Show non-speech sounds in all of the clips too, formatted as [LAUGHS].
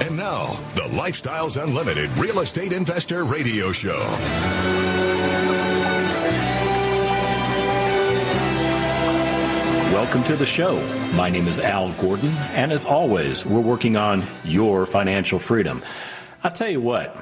And now, the Lifestyles Unlimited Real Estate Investor Radio Show. Welcome to the show. My name is Al Gordon, and as always, we're working on your financial freedom. I'll tell you what,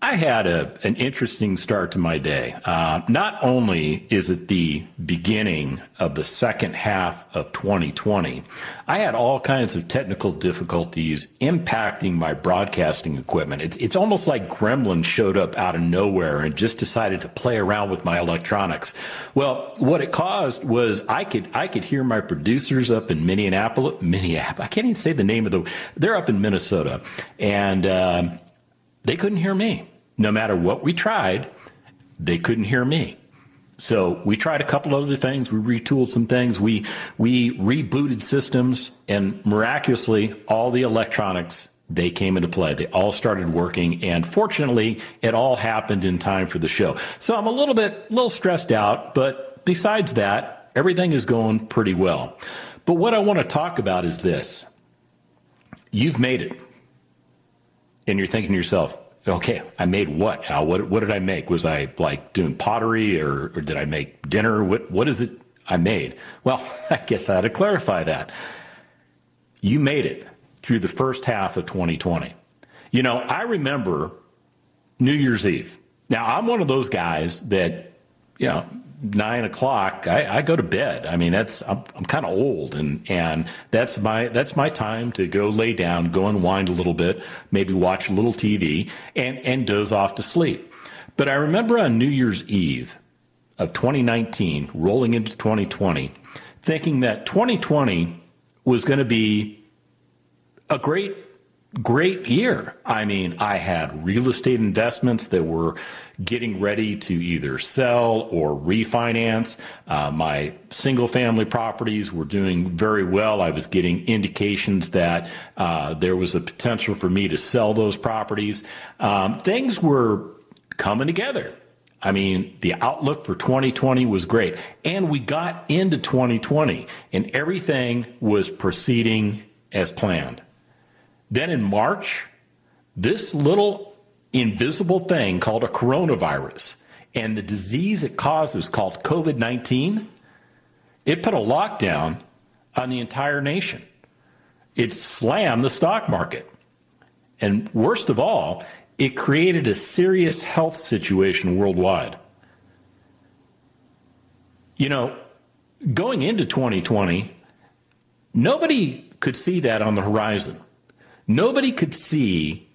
I had a, an interesting start to my day. Uh, not only is it the beginning of the second half of 2020, I had all kinds of technical difficulties impacting my broadcasting equipment. It's, it's almost like Gremlin showed up out of nowhere and just decided to play around with my electronics. Well, what it caused was I could I could hear my producers up in Minneapolis, Minneapolis. I can't even say the name of the. They're up in Minnesota, and. Uh, they couldn't hear me. No matter what we tried, they couldn't hear me. So we tried a couple other things. We retooled some things. We we rebooted systems, and miraculously, all the electronics they came into play. They all started working, and fortunately, it all happened in time for the show. So I'm a little bit, a little stressed out, but besides that, everything is going pretty well. But what I want to talk about is this: you've made it and you're thinking to yourself, okay, I made what? Al? What, what did I make? Was I like doing pottery or, or did I make dinner? What, what is it I made? Well, [LAUGHS] I guess I had to clarify that. You made it through the first half of 2020. You know, I remember New Year's Eve. Now, I'm one of those guys that, you know, nine o'clock, I, I, go to bed. I mean, that's I'm, I'm kind of old, and and that's my that's my time to go lay down, go unwind a little bit, maybe watch a little TV, and and doze off to sleep. But I remember on New Year's Eve of 2019, rolling into 2020, thinking that 2020 was going to be a great great year. I mean, I had real estate investments that were getting ready to either sell or refinance. Uh, my single family properties were doing very well. I was getting indications that uh, there was a potential for me to sell those properties. Um, things were coming together. I mean, the outlook for 2020 was great. And we got into 2020 and everything was proceeding as planned. Then in March, this little invisible thing called a coronavirus and the disease it causes called COVID 19, it put a lockdown on the entire nation. It slammed the stock market. And worst of all, it created a serious health situation worldwide. You know, going into 2020, nobody could see that on the horizon. Nobody could see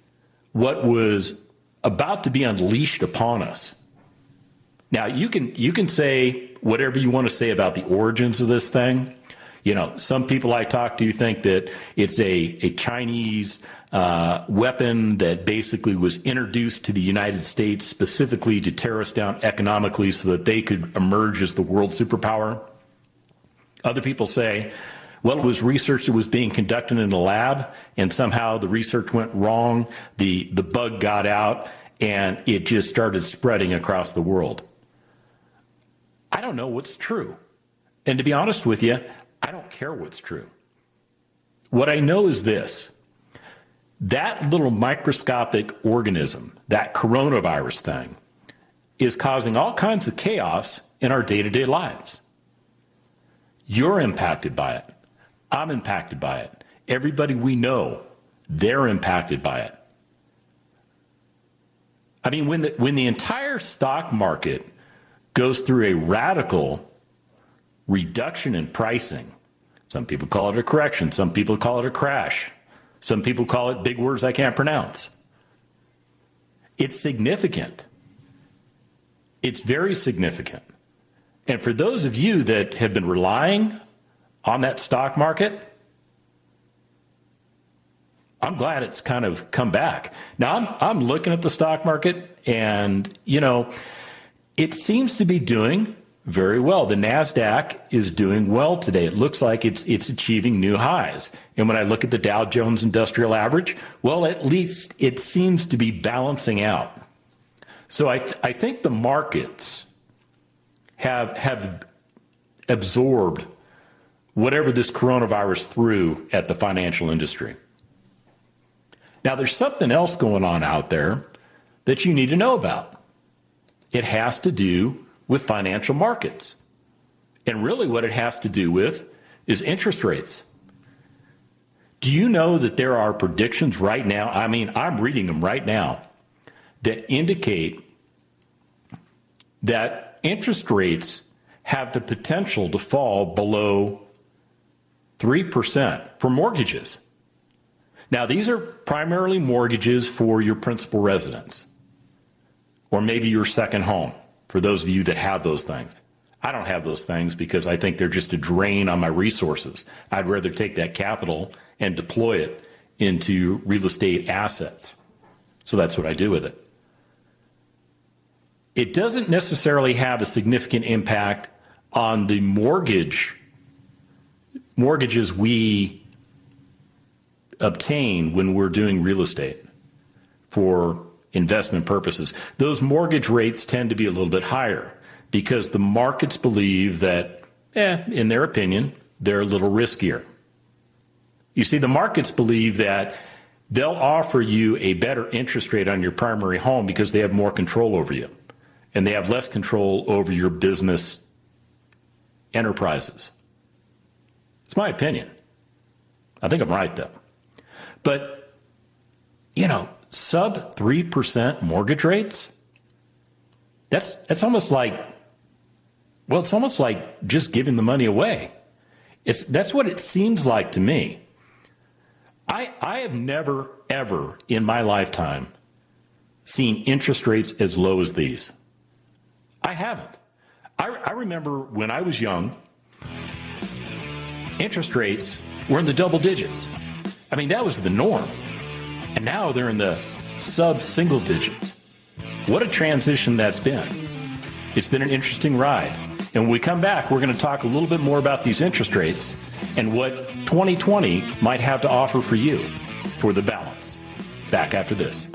what was about to be unleashed upon us. Now, you can you can say whatever you want to say about the origins of this thing. You know, some people I talk to think that it's a, a Chinese uh, weapon that basically was introduced to the United States specifically to tear us down economically so that they could emerge as the world superpower. Other people say well, it was research that was being conducted in a lab, and somehow the research went wrong. The, the bug got out, and it just started spreading across the world. I don't know what's true. And to be honest with you, I don't care what's true. What I know is this that little microscopic organism, that coronavirus thing, is causing all kinds of chaos in our day to day lives. You're impacted by it. I'm impacted by it. Everybody we know, they're impacted by it. I mean, when the, when the entire stock market goes through a radical reduction in pricing, some people call it a correction, some people call it a crash, some people call it big words I can't pronounce. It's significant. It's very significant. And for those of you that have been relying on that stock market, I'm glad it's kind of come back. Now I'm I'm looking at the stock market and you know it seems to be doing very well. The Nasdaq is doing well today. It looks like it's it's achieving new highs. And when I look at the Dow Jones Industrial Average, well at least it seems to be balancing out. So I th- I think the markets have have absorbed whatever this coronavirus threw at the financial industry. Now, there's something else going on out there that you need to know about. It has to do with financial markets. And really, what it has to do with is interest rates. Do you know that there are predictions right now? I mean, I'm reading them right now that indicate that interest rates have the potential to fall below 3% for mortgages. Now, these are primarily mortgages for your principal residence or maybe your second home for those of you that have those things. I don't have those things because I think they're just a drain on my resources. I'd rather take that capital and deploy it into real estate assets. So that's what I do with it. It doesn't necessarily have a significant impact on the mortgage mortgages we obtain when we're doing real estate for investment purposes. Those mortgage rates tend to be a little bit higher because the markets believe that, eh, in their opinion, they're a little riskier. You see, the markets believe that they'll offer you a better interest rate on your primary home because they have more control over you and they have less control over your business enterprises. It's my opinion. I think I'm right, though. But, you know, sub 3% mortgage rates, that's, that's almost like, well, it's almost like just giving the money away. It's, that's what it seems like to me. I, I have never, ever in my lifetime seen interest rates as low as these. I haven't. I, I remember when I was young, interest rates were in the double digits. I mean, that was the norm. And now they're in the sub single digits. What a transition that's been. It's been an interesting ride. And when we come back, we're going to talk a little bit more about these interest rates and what 2020 might have to offer for you for the balance. Back after this.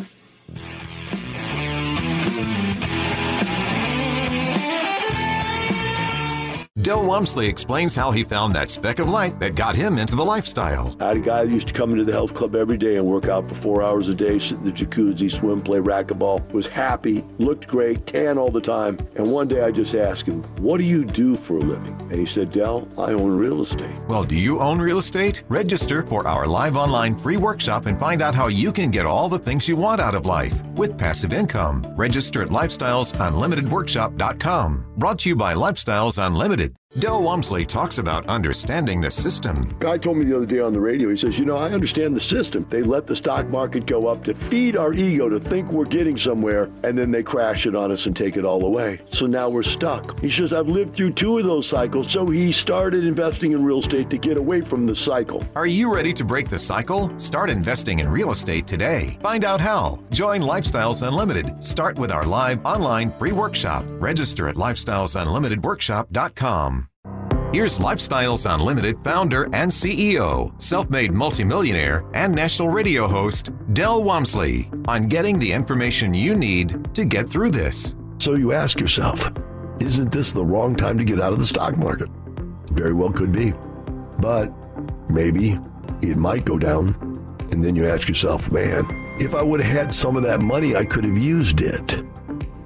Del Walmsley explains how he found that speck of light that got him into the lifestyle. I had a guy that used to come into the health club every day and work out for four hours a day, sit in the jacuzzi, swim, play racquetball, was happy, looked great, tan all the time. And one day I just asked him, What do you do for a living? And he said, Del, I own real estate. Well, do you own real estate? Register for our live online free workshop and find out how you can get all the things you want out of life with passive income. Register at lifestylesunlimitedworkshop.com. Brought to you by Lifestyles Unlimited. Del Walmsley talks about understanding the system. Guy told me the other day on the radio, he says, You know, I understand the system. They let the stock market go up to feed our ego to think we're getting somewhere, and then they crash it on us and take it all away. So now we're stuck. He says, I've lived through two of those cycles, so he started investing in real estate to get away from the cycle. Are you ready to break the cycle? Start investing in real estate today. Find out how. Join Lifestyles Unlimited. Start with our live online free workshop. Register at lifestylesunlimitedworkshop.com. Here's Lifestyles Unlimited founder and CEO, self made multimillionaire, and national radio host, Del Walmsley, on getting the information you need to get through this. So you ask yourself, isn't this the wrong time to get out of the stock market? Very well could be. But maybe it might go down. And then you ask yourself, man, if I would have had some of that money, I could have used it.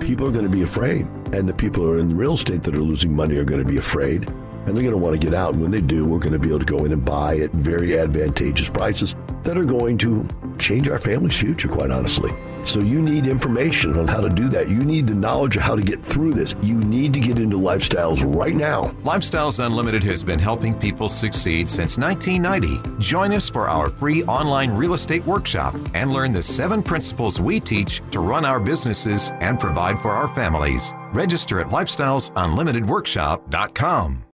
People are going to be afraid. And the people who are in real estate that are losing money are going to be afraid. And they're going to want to get out. And when they do, we're going to be able to go in and buy at very advantageous prices that are going to change our family's future, quite honestly. So you need information on how to do that. You need the knowledge of how to get through this. You need to get into lifestyles right now. Lifestyles Unlimited has been helping people succeed since 1990. Join us for our free online real estate workshop and learn the seven principles we teach to run our businesses and provide for our families. Register at lifestylesunlimitedworkshop.com.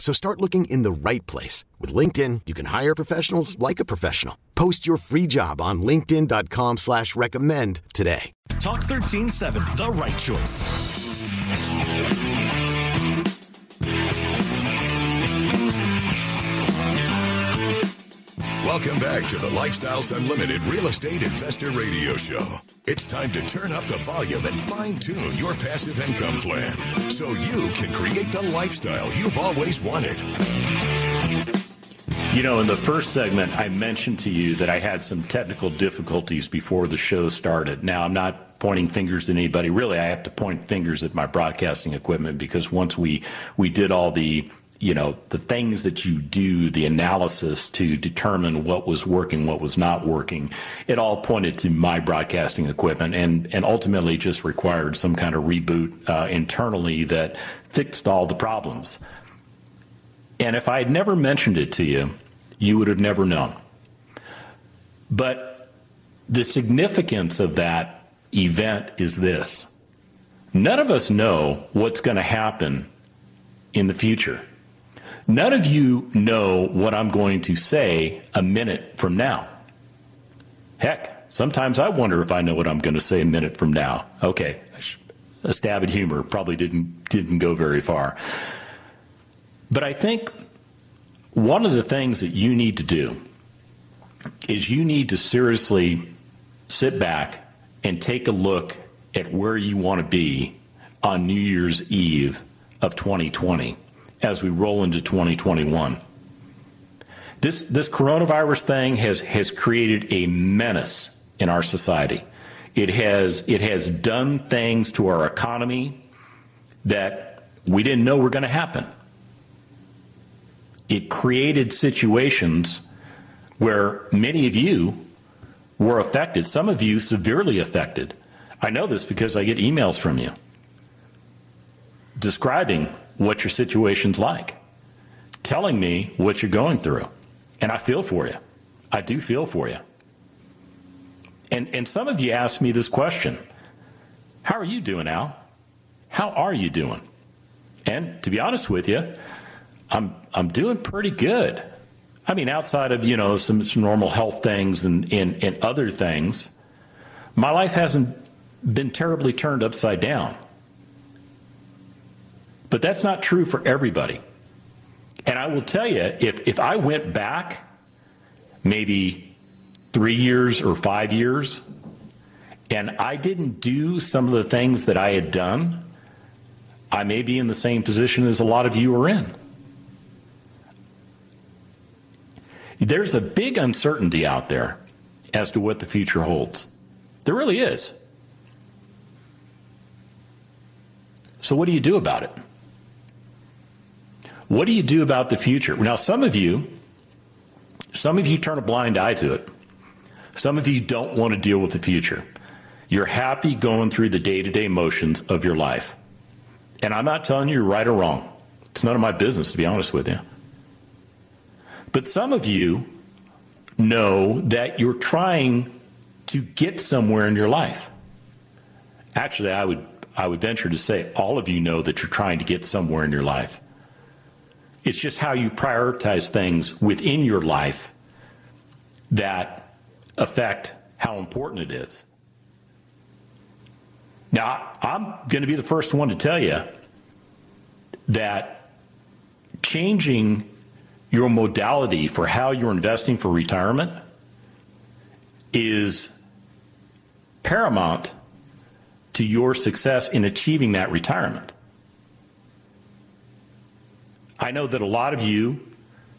So start looking in the right place. With LinkedIn, you can hire professionals like a professional. Post your free job on linkedin.com slash recommend today. Talk 1370, the right choice. Welcome back to the Lifestyles Unlimited Real Estate Investor Radio Show. It's time to turn up the volume and fine tune your passive income plan so you can create the lifestyle you've always wanted. You know, in the first segment, I mentioned to you that I had some technical difficulties before the show started. Now, I'm not pointing fingers at anybody. Really, I have to point fingers at my broadcasting equipment because once we we did all the you know the things that you do the analysis to determine what was working what was not working it all pointed to my broadcasting equipment and and ultimately just required some kind of reboot uh, internally that fixed all the problems. And if i had never mentioned it to you you would have never known. But the significance of that event is this. None of us know what's going to happen in the future None of you know what I'm going to say a minute from now. Heck, sometimes I wonder if I know what I'm going to say a minute from now. Okay, a stab at humor probably didn't didn't go very far. But I think one of the things that you need to do is you need to seriously sit back and take a look at where you want to be on New Year's Eve of 2020 as we roll into 2021. This, this coronavirus thing has, has created a menace in our society. It has, it has done things to our economy that we didn't know were going to happen. It created situations where many of you were affected, some of you severely affected. I know this because I get emails from you describing what your situation's like, telling me what you're going through. And I feel for you. I do feel for you. And, and some of you ask me this question How are you doing, Al? How are you doing? And to be honest with you, I'm, I'm doing pretty good. I mean, outside of, you know, some, some normal health things and, and, and other things, my life hasn't been terribly turned upside down. But that's not true for everybody. And I will tell you, if, if I went back maybe three years or five years, and I didn't do some of the things that I had done, I may be in the same position as a lot of you are in. There's a big uncertainty out there as to what the future holds. There really is. So, what do you do about it? What do you do about the future? Now, some of you, some of you turn a blind eye to it. Some of you don't want to deal with the future. You're happy going through the day to day motions of your life. And I'm not telling you you're right or wrong. It's none of my business, to be honest with you. But some of you know that you're trying to get somewhere in your life. Actually, I would, I would venture to say all of you know that you're trying to get somewhere in your life. It's just how you prioritize things within your life that affect how important it is. Now, I'm going to be the first one to tell you that changing your modality for how you're investing for retirement is paramount to your success in achieving that retirement. I know that a lot of you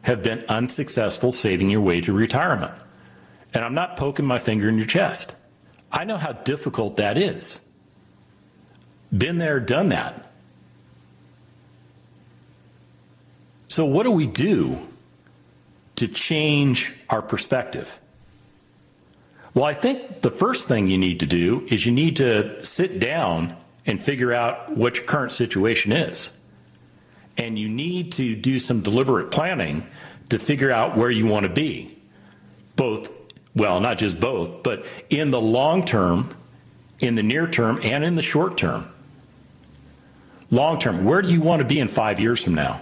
have been unsuccessful saving your way to retirement. And I'm not poking my finger in your chest. I know how difficult that is. Been there, done that. So, what do we do to change our perspective? Well, I think the first thing you need to do is you need to sit down and figure out what your current situation is. And you need to do some deliberate planning to figure out where you want to be, both, well, not just both, but in the long term, in the near term, and in the short term. Long term, where do you want to be in five years from now?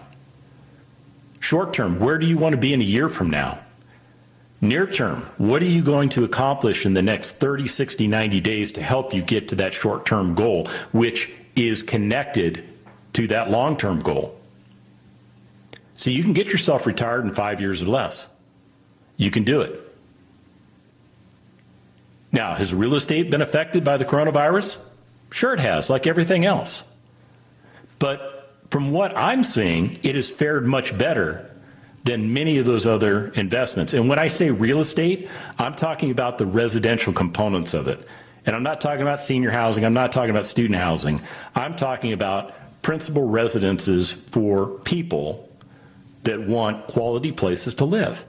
Short term, where do you want to be in a year from now? Near term, what are you going to accomplish in the next 30, 60, 90 days to help you get to that short term goal, which is connected to that long term goal? So you can get yourself retired in five years or less. You can do it. Now, has real estate been affected by the coronavirus? Sure, it has, like everything else. But from what I'm seeing, it has fared much better than many of those other investments. And when I say real estate, I'm talking about the residential components of it. And I'm not talking about senior housing, I'm not talking about student housing. I'm talking about principal residences for people that want quality places to live.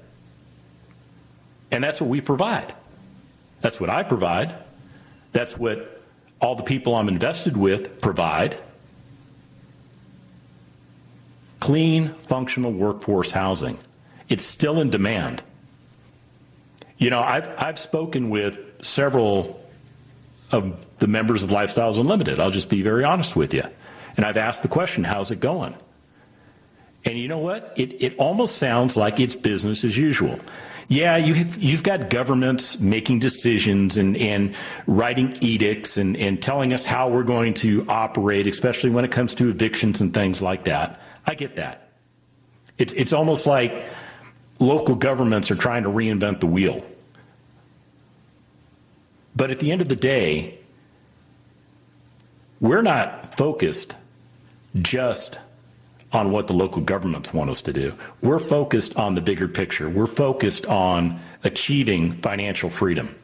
And that's what we provide. That's what I provide. That's what all the people I'm invested with provide. Clean, functional workforce housing. It's still in demand. You know, I've, I've spoken with several of the members of Lifestyles Unlimited. I'll just be very honest with you. And I've asked the question, how's it going? And you know what? It, it almost sounds like it's business as usual. Yeah, you have, you've got governments making decisions and, and writing edicts and, and telling us how we're going to operate, especially when it comes to evictions and things like that. I get that. It's, it's almost like local governments are trying to reinvent the wheel. But at the end of the day, we're not focused just on what the local governments want us to do. We're focused on the bigger picture. We're focused on achieving financial freedom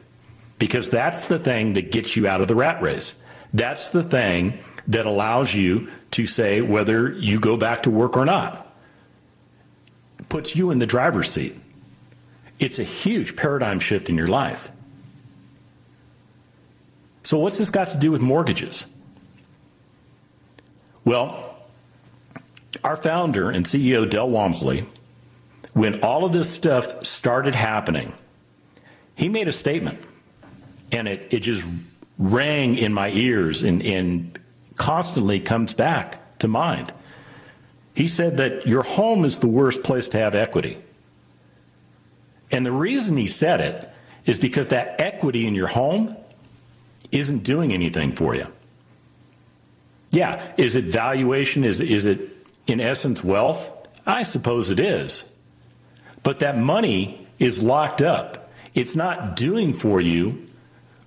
because that's the thing that gets you out of the rat race. That's the thing that allows you to say whether you go back to work or not. It puts you in the driver's seat. It's a huge paradigm shift in your life. So, what's this got to do with mortgages? Well, our founder and CEO, Del Walmsley, when all of this stuff started happening, he made a statement and it, it just rang in my ears and, and constantly comes back to mind. He said that your home is the worst place to have equity. And the reason he said it is because that equity in your home isn't doing anything for you. Yeah, is it valuation? Is, is it in essence wealth? I suppose it is. But that money is locked up. It's not doing for you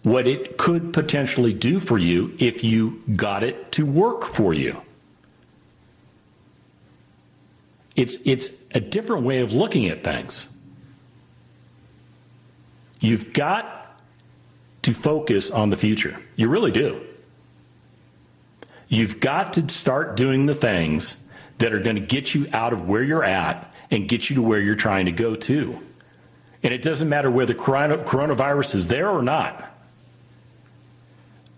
what it could potentially do for you if you got it to work for you. It's, it's a different way of looking at things. You've got to focus on the future. You really do. You've got to start doing the things that are going to get you out of where you're at and get you to where you're trying to go to. And it doesn't matter whether coronavirus is there or not.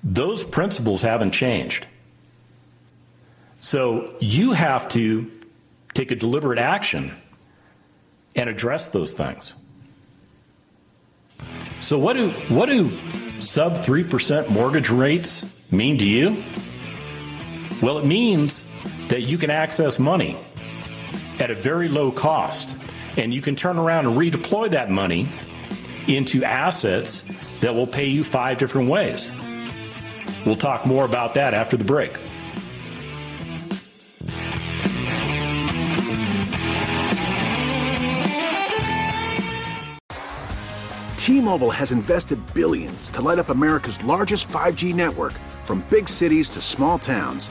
Those principles haven't changed. So you have to take a deliberate action and address those things. So what do what do sub 3% mortgage rates mean to you? Well, it means that you can access money at a very low cost and you can turn around and redeploy that money into assets that will pay you five different ways. We'll talk more about that after the break. T-Mobile has invested billions to light up America's largest 5G network from big cities to small towns,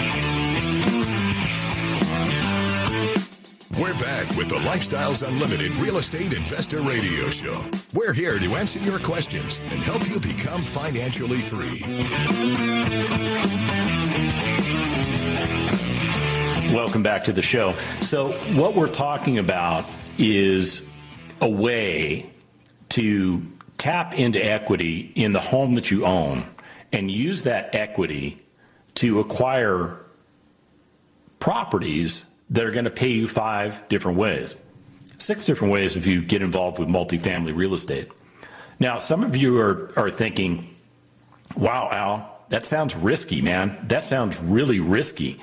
We're back with the Lifestyles Unlimited Real Estate Investor Radio Show. We're here to answer your questions and help you become financially free. Welcome back to the show. So, what we're talking about is a way to tap into equity in the home that you own and use that equity to acquire properties that are going to pay you five different ways, six different ways if you get involved with multifamily real estate. Now, some of you are, are thinking, wow, Al, that sounds risky, man. That sounds really risky.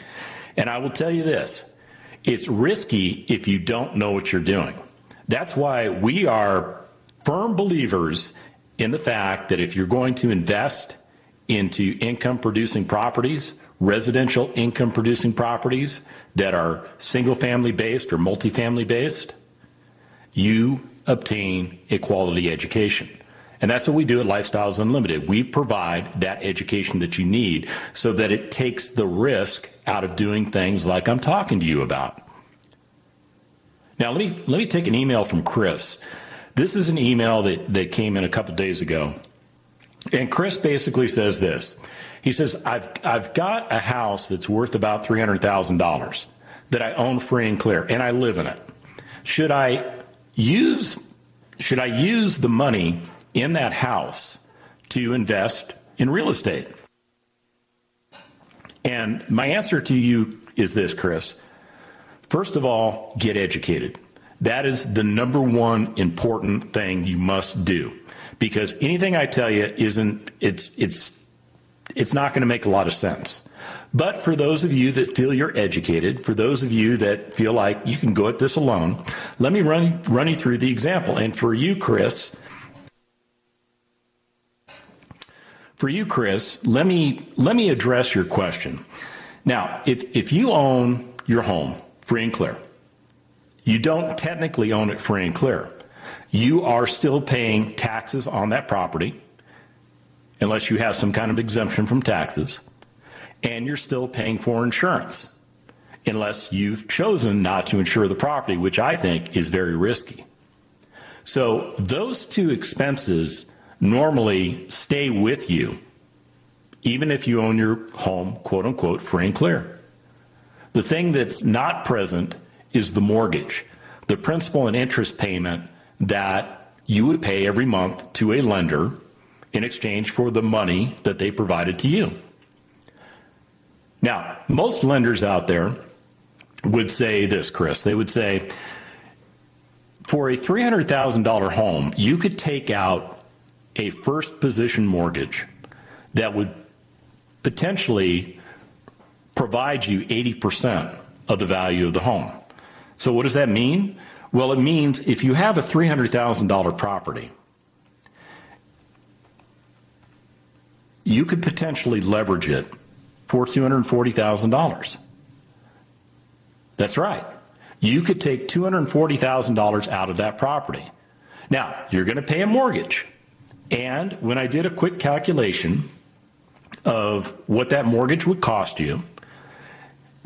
And I will tell you this it's risky if you don't know what you're doing. That's why we are firm believers in the fact that if you're going to invest into income producing properties, residential income producing properties that are single family based or multifamily based, you obtain a quality education. And that's what we do at Lifestyles Unlimited. We provide that education that you need so that it takes the risk out of doing things like I'm talking to you about. Now, let me, let me take an email from Chris. This is an email that, that came in a couple days ago. And Chris basically says this he says, I've, I've got a house that's worth about $300,000 that I own free and clear, and I live in it. Should I use, should I use the money in that house to invest in real estate? And my answer to you is this, Chris. First of all, get educated. That is the number one important thing you must do because anything I tell you isn't it's it's it's not going to make a lot of sense. But for those of you that feel you're educated, for those of you that feel like you can go at this alone, let me run run you through the example. And for you, Chris, for you, Chris, let me let me address your question. Now, if if you own your home free and clear, you don't technically own it free and clear. You are still paying taxes on that property unless you have some kind of exemption from taxes, and you're still paying for insurance unless you've chosen not to insure the property, which I think is very risky. So those two expenses normally stay with you, even if you own your home, quote unquote, free and clear. The thing that's not present is the mortgage, the principal and interest payment that you would pay every month to a lender in exchange for the money that they provided to you. Now, most lenders out there would say this, Chris. They would say, For a $300,000 home, you could take out a first position mortgage that would potentially provide you 80% of the value of the home. So, what does that mean? Well, it means if you have a $300,000 property, you could potentially leverage it for $240,000. That's right. You could take $240,000 out of that property. Now, you're going to pay a mortgage. And when I did a quick calculation of what that mortgage would cost you,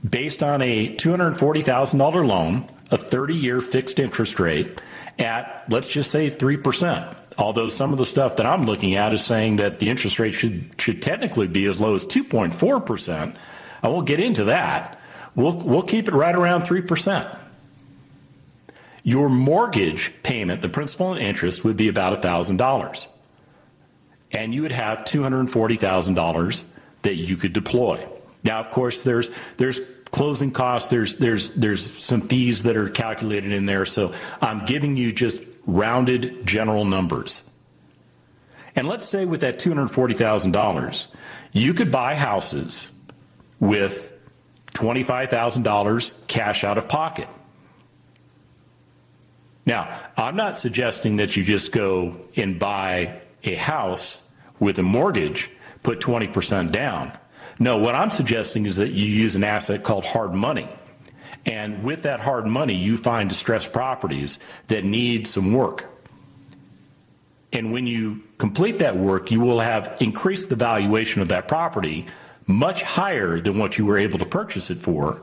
based on a $240,000 loan, a 30 year fixed interest rate at, let's just say, 3%. Although some of the stuff that I'm looking at is saying that the interest rate should, should technically be as low as 2.4%. I won't get into that. We'll, we'll keep it right around 3%. Your mortgage payment, the principal and interest, would be about $1,000. And you would have $240,000 that you could deploy. Now, of course, there's there's closing costs. There's there's there's some fees that are calculated in there. So I'm giving you just rounded general numbers. And let's say with that $240,000, you could buy houses with $25,000 cash out of pocket. Now, I'm not suggesting that you just go and buy a house with a mortgage, put 20% down. No, what I'm suggesting is that you use an asset called hard money. And with that hard money, you find distressed properties that need some work. And when you complete that work, you will have increased the valuation of that property much higher than what you were able to purchase it for.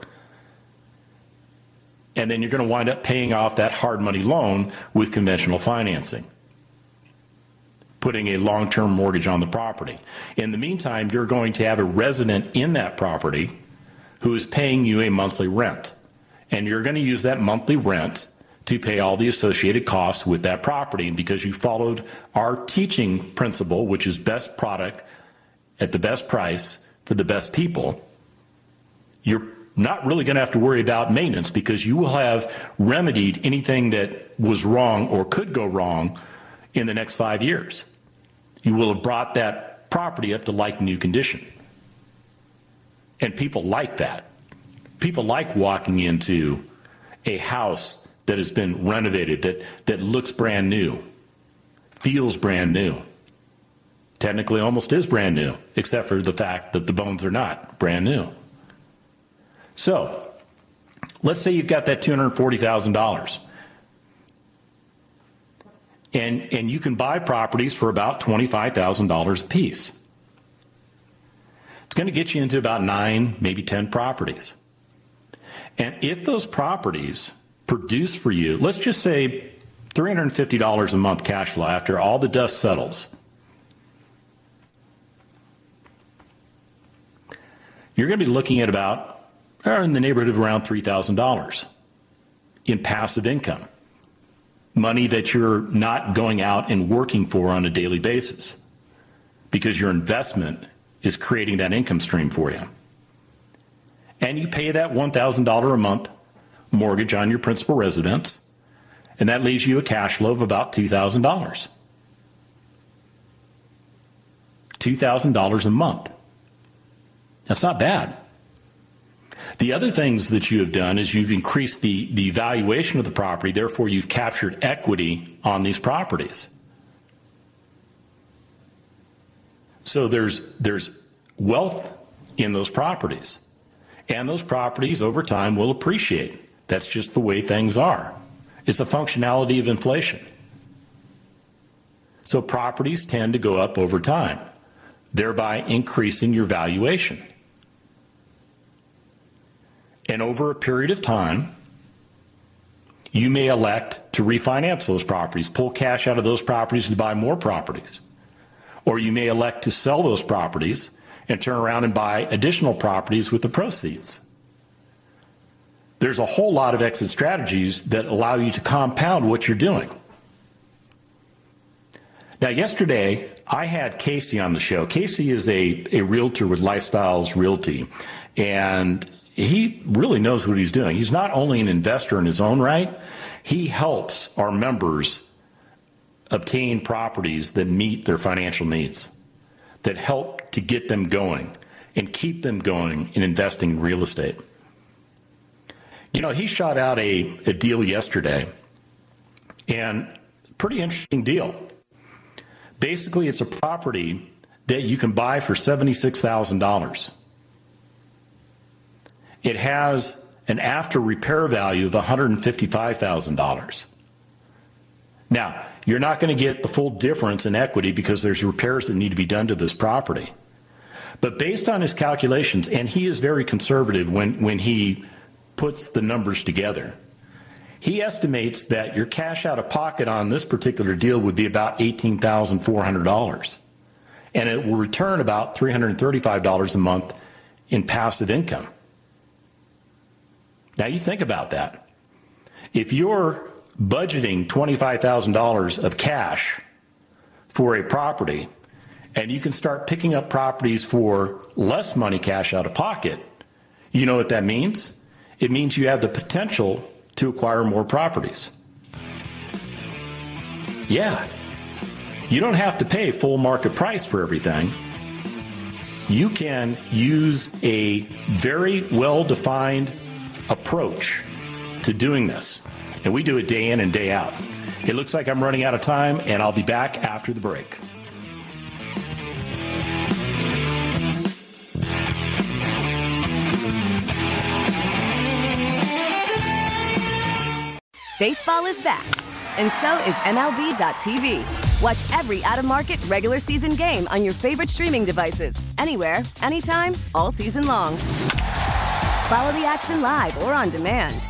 And then you're going to wind up paying off that hard money loan with conventional financing putting a long term mortgage on the property. In the meantime, you're going to have a resident in that property who is paying you a monthly rent. And you're going to use that monthly rent to pay all the associated costs with that property. And because you followed our teaching principle, which is best product at the best price for the best people, you're not really going to have to worry about maintenance because you will have remedied anything that was wrong or could go wrong in the next five years. You will have brought that property up to like new condition. And people like that. People like walking into a house that has been renovated, that, that looks brand new, feels brand new. Technically, almost is brand new, except for the fact that the bones are not brand new. So, let's say you've got that $240,000 and, and you can buy properties for about $25,000 a piece. It's going to get you into about nine, maybe 10 properties. And if those properties produce for you, let's just say $350 a month cash flow after all the dust settles, you're going to be looking at about uh, in the neighborhood of around $3,000 in passive income money that you're not going out and working for on a daily basis because your investment is creating that income stream for you. And you pay that $1,000 a month mortgage on your principal residence, and that leaves you a cash flow of about $2,000. $2,000 a month. That's not bad. The other things that you have done is you've increased the, the valuation of the property, therefore, you've captured equity on these properties. So there's, there's wealth in those properties. And those properties over time will appreciate. That's just the way things are. It's a functionality of inflation. So properties tend to go up over time, thereby increasing your valuation. And over a period of time, you may elect to refinance those properties, pull cash out of those properties to buy more properties. Or you may elect to sell those properties and turn around and buy additional properties with the proceeds. There's a whole lot of exit strategies that allow you to compound what you're doing. Now, yesterday, I had Casey on the show. Casey is a, a realtor with Lifestyles Realty. And he really knows what he's doing. He's not only an investor in his own right, he helps our members obtain properties that meet their financial needs, that help to get them going and keep them going in investing in real estate. You know, he shot out a, a deal yesterday, and pretty interesting deal. Basically, it's a property that you can buy for $76,000. It has an after repair value of $155,000. Now, you're not going to get the full difference in equity because there's repairs that need to be done to this property. But based on his calculations, and he is very conservative when, when he puts the numbers together, he estimates that your cash out of pocket on this particular deal would be about $18,400. And it will return about $335 a month in passive income. Now you think about that. If you're budgeting $25,000 of cash for a property and you can start picking up properties for less money cash out of pocket, you know what that means? It means you have the potential to acquire more properties. Yeah. You don't have to pay full market price for everything. You can use a very well defined approach to doing this. And we do it day in and day out. It looks like I'm running out of time, and I'll be back after the break. Baseball is back, and so is MLB.tv. Watch every out of market regular season game on your favorite streaming devices, anywhere, anytime, all season long. Follow the action live or on demand.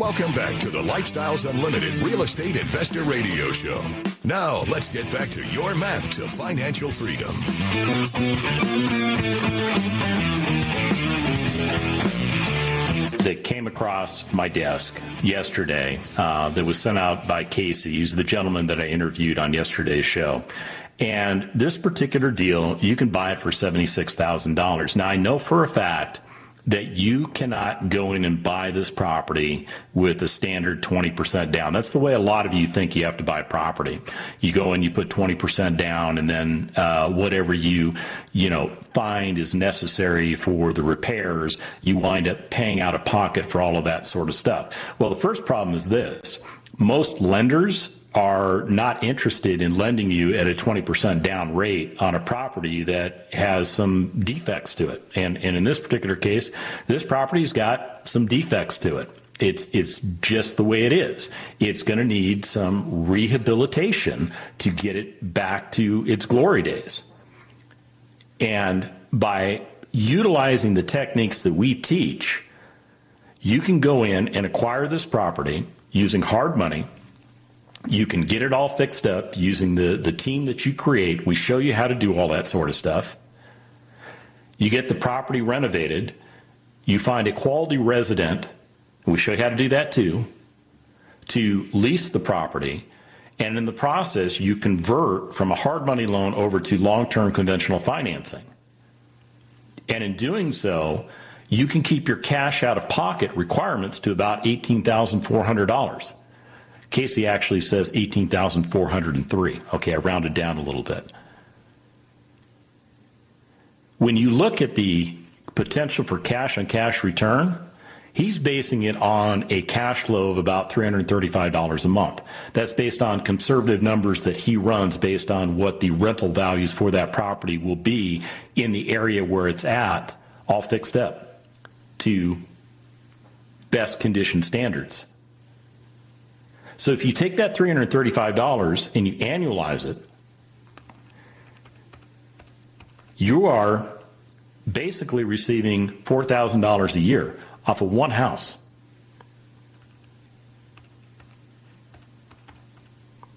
Welcome back to the Lifestyles Unlimited Real Estate Investor Radio Show. Now, let's get back to your map to financial freedom. that came across my desk yesterday uh, that was sent out by Casey. He's the gentleman that I interviewed on yesterday's show. And this particular deal, you can buy it for $76,000. Now, I know for a fact that you cannot go in and buy this property with a standard 20% down. That's the way a lot of you think you have to buy property. You go in, you put 20% down, and then uh, whatever you, you know, find is necessary for the repairs, you wind up paying out of pocket for all of that sort of stuff. Well, the first problem is this. Most lenders are not interested in lending you at a 20% down rate on a property that has some defects to it. And, and in this particular case, this property's got some defects to it. It's, it's just the way it is. It's going to need some rehabilitation to get it back to its glory days. And by utilizing the techniques that we teach, you can go in and acquire this property using hard money you can get it all fixed up using the, the team that you create. We show you how to do all that sort of stuff. You get the property renovated. You find a quality resident. We show you how to do that too. To lease the property. And in the process, you convert from a hard money loan over to long term conventional financing. And in doing so, you can keep your cash out of pocket requirements to about $18,400. Casey actually says 18,403. Okay, I rounded down a little bit. When you look at the potential for cash on cash return, he's basing it on a cash flow of about $335 a month. That's based on conservative numbers that he runs based on what the rental values for that property will be in the area where it's at, all fixed up to best condition standards. So if you take that $335 and you annualize it, you are basically receiving $4,000 a year off of one house.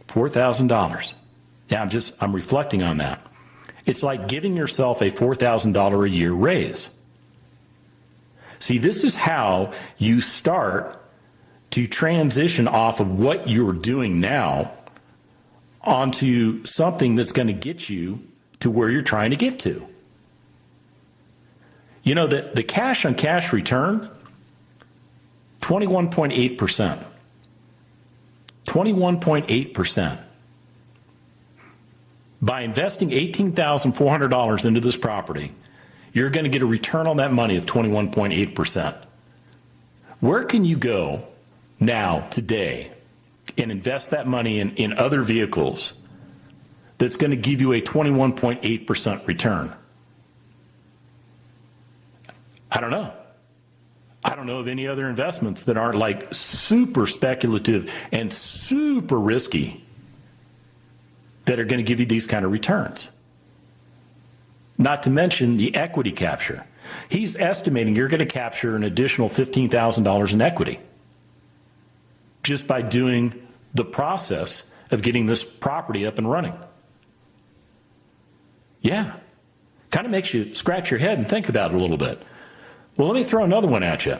$4,000. Yeah, I'm just, I'm reflecting on that. It's like giving yourself a $4,000 a year raise. See, this is how you start to transition off of what you're doing now onto something that's going to get you to where you're trying to get to. You know, the, the cash on cash return, 21.8%. 21.8%. By investing $18,400 into this property, you're going to get a return on that money of 21.8%. Where can you go now, today, and invest that money in, in other vehicles that's going to give you a 21.8% return? I don't know. I don't know of any other investments that aren't like super speculative and super risky that are going to give you these kind of returns. Not to mention the equity capture. He's estimating you're going to capture an additional $15,000 in equity just by doing the process of getting this property up and running. Yeah. Kind of makes you scratch your head and think about it a little bit. Well, let me throw another one at you.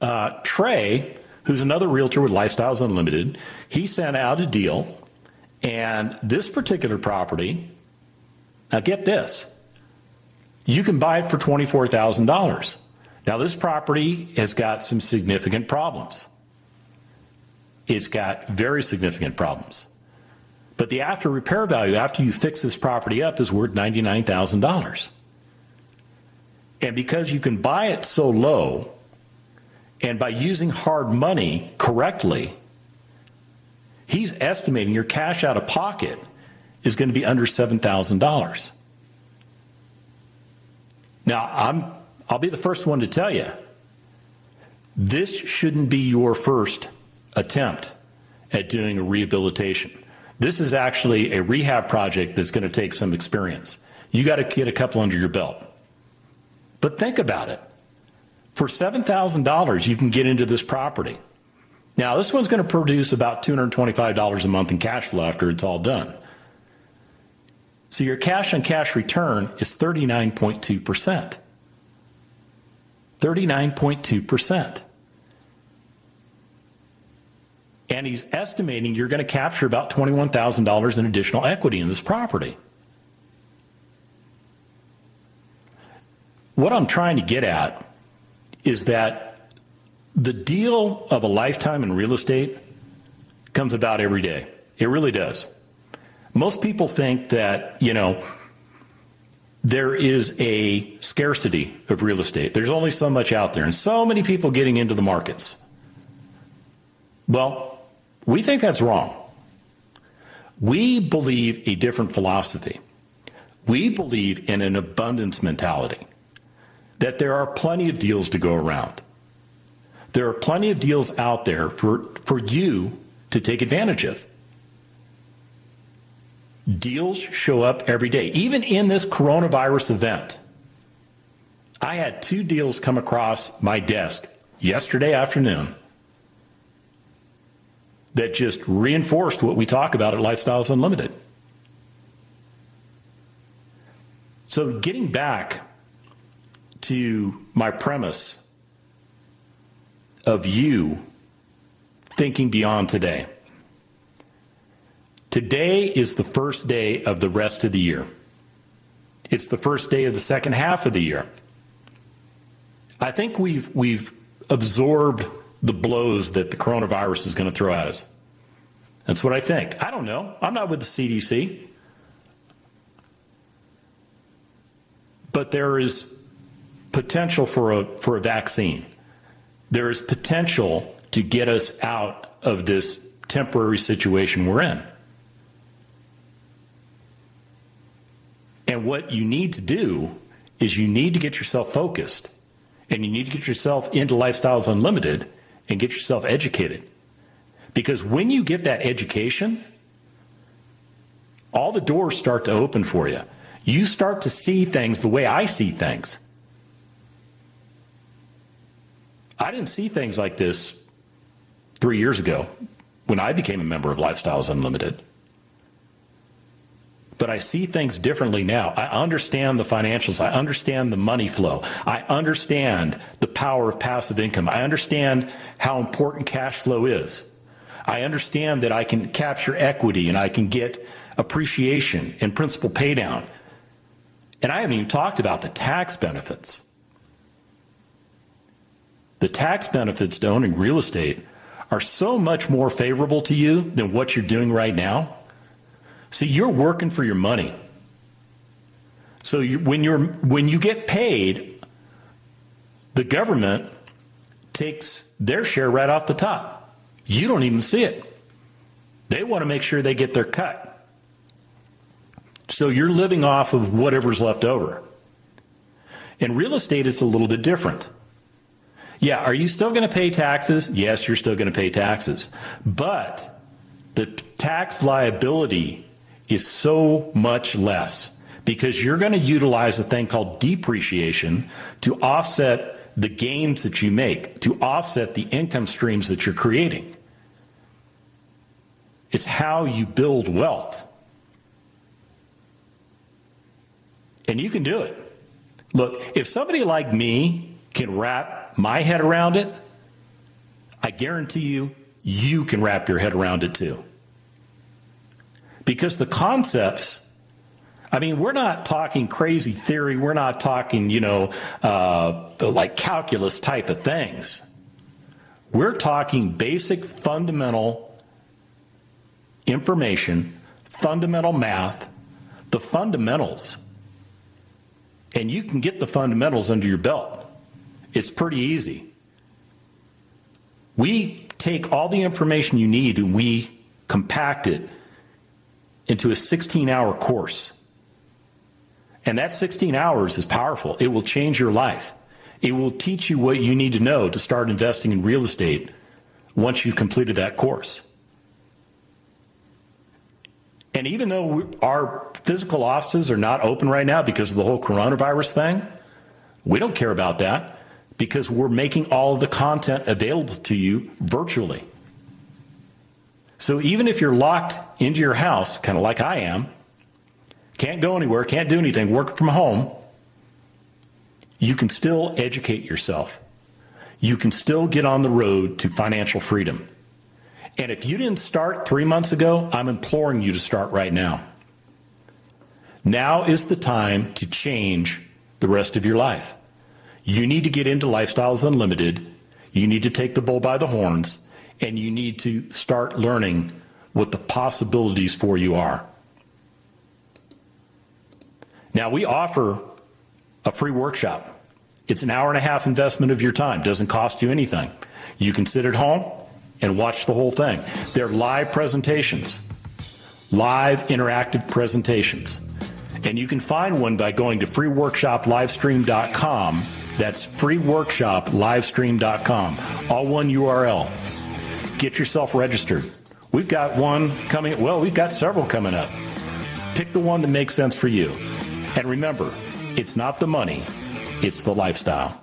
Uh, Trey, who's another realtor with Lifestyles Unlimited, he sent out a deal, and this particular property, now get this, you can buy it for $24,000. Now, this property has got some significant problems. It's got very significant problems. But the after repair value after you fix this property up is worth $99,000. And because you can buy it so low, and by using hard money correctly, he's estimating your cash out of pocket is going to be under $7,000. Now, I'm, I'll be the first one to tell you this shouldn't be your first attempt at doing a rehabilitation. This is actually a rehab project that's going to take some experience. You got to get a couple under your belt. But think about it. For $7,000, you can get into this property. Now, this one's going to produce about $225 a month in cash flow after it's all done. So your cash on cash return is 39.2%. 39.2%. And he's estimating you're going to capture about $21,000 in additional equity in this property. What I'm trying to get at is that the deal of a lifetime in real estate comes about every day. It really does. Most people think that, you know, there is a scarcity of real estate. There's only so much out there, and so many people getting into the markets. Well, we think that's wrong. We believe a different philosophy. We believe in an abundance mentality, that there are plenty of deals to go around. There are plenty of deals out there for, for you to take advantage of. Deals show up every day. Even in this coronavirus event, I had two deals come across my desk yesterday afternoon that just reinforced what we talk about at Lifestyles Unlimited. So, getting back to my premise of you thinking beyond today. Today is the first day of the rest of the year. It's the first day of the second half of the year. I think we've we've absorbed the blows that the coronavirus is going to throw at us. That's what I think. I don't know. I'm not with the CDC. But there is potential for a, for a vaccine. There is potential to get us out of this temporary situation we're in. And what you need to do is you need to get yourself focused and you need to get yourself into Lifestyles Unlimited and get yourself educated. Because when you get that education, all the doors start to open for you. You start to see things the way I see things. I didn't see things like this three years ago when I became a member of Lifestyles Unlimited. But I see things differently now. I understand the financials. I understand the money flow. I understand the power of passive income. I understand how important cash flow is. I understand that I can capture equity and I can get appreciation and principal paydown. And I haven't even talked about the tax benefits. The tax benefits to owning real estate are so much more favorable to you than what you're doing right now. See, you're working for your money. So you, when you're when you get paid, the government takes their share right off the top. You don't even see it. They want to make sure they get their cut. So you're living off of whatever's left over. In real estate, it's a little bit different. Yeah, are you still going to pay taxes? Yes, you're still going to pay taxes. But the tax liability is so much less because you're going to utilize a thing called depreciation to offset the gains that you make, to offset the income streams that you're creating. It's how you build wealth. And you can do it. Look, if somebody like me can wrap my head around it, I guarantee you, you can wrap your head around it too. Because the concepts, I mean, we're not talking crazy theory. We're not talking, you know, uh, like calculus type of things. We're talking basic fundamental information, fundamental math, the fundamentals and you can get the fundamentals under your belt. It's pretty easy. We take all the information you need and we compact it into a 16 hour course. And that 16 hours is powerful. It will change your life. It will teach you what you need to know to start investing in real estate once you've completed that course. And even though our physical offices are not open right now because of the whole coronavirus thing, we don't care about that because we're making all of the content available to you virtually. So even if you're locked into your house, kind of like I am, can't go anywhere, can't do anything, work from home, you can still educate yourself. You can still get on the road to financial freedom. And if you didn't start three months ago, I'm imploring you to start right now. Now is the time to change the rest of your life. You need to get into Lifestyles Unlimited. You need to take the bull by the horns, and you need to start learning what the possibilities for you are. Now, we offer a free workshop. It's an hour and a half investment of your time, doesn't cost you anything. You can sit at home and watch the whole thing. They're live presentations, live interactive presentations. And you can find one by going to freeworkshoplivestream.com. That's freeworkshoplivestream.com. All one URL. Get yourself registered. We've got one coming, well, we've got several coming up. Pick the one that makes sense for you. And remember, it's not the money, it's the lifestyle.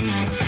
you.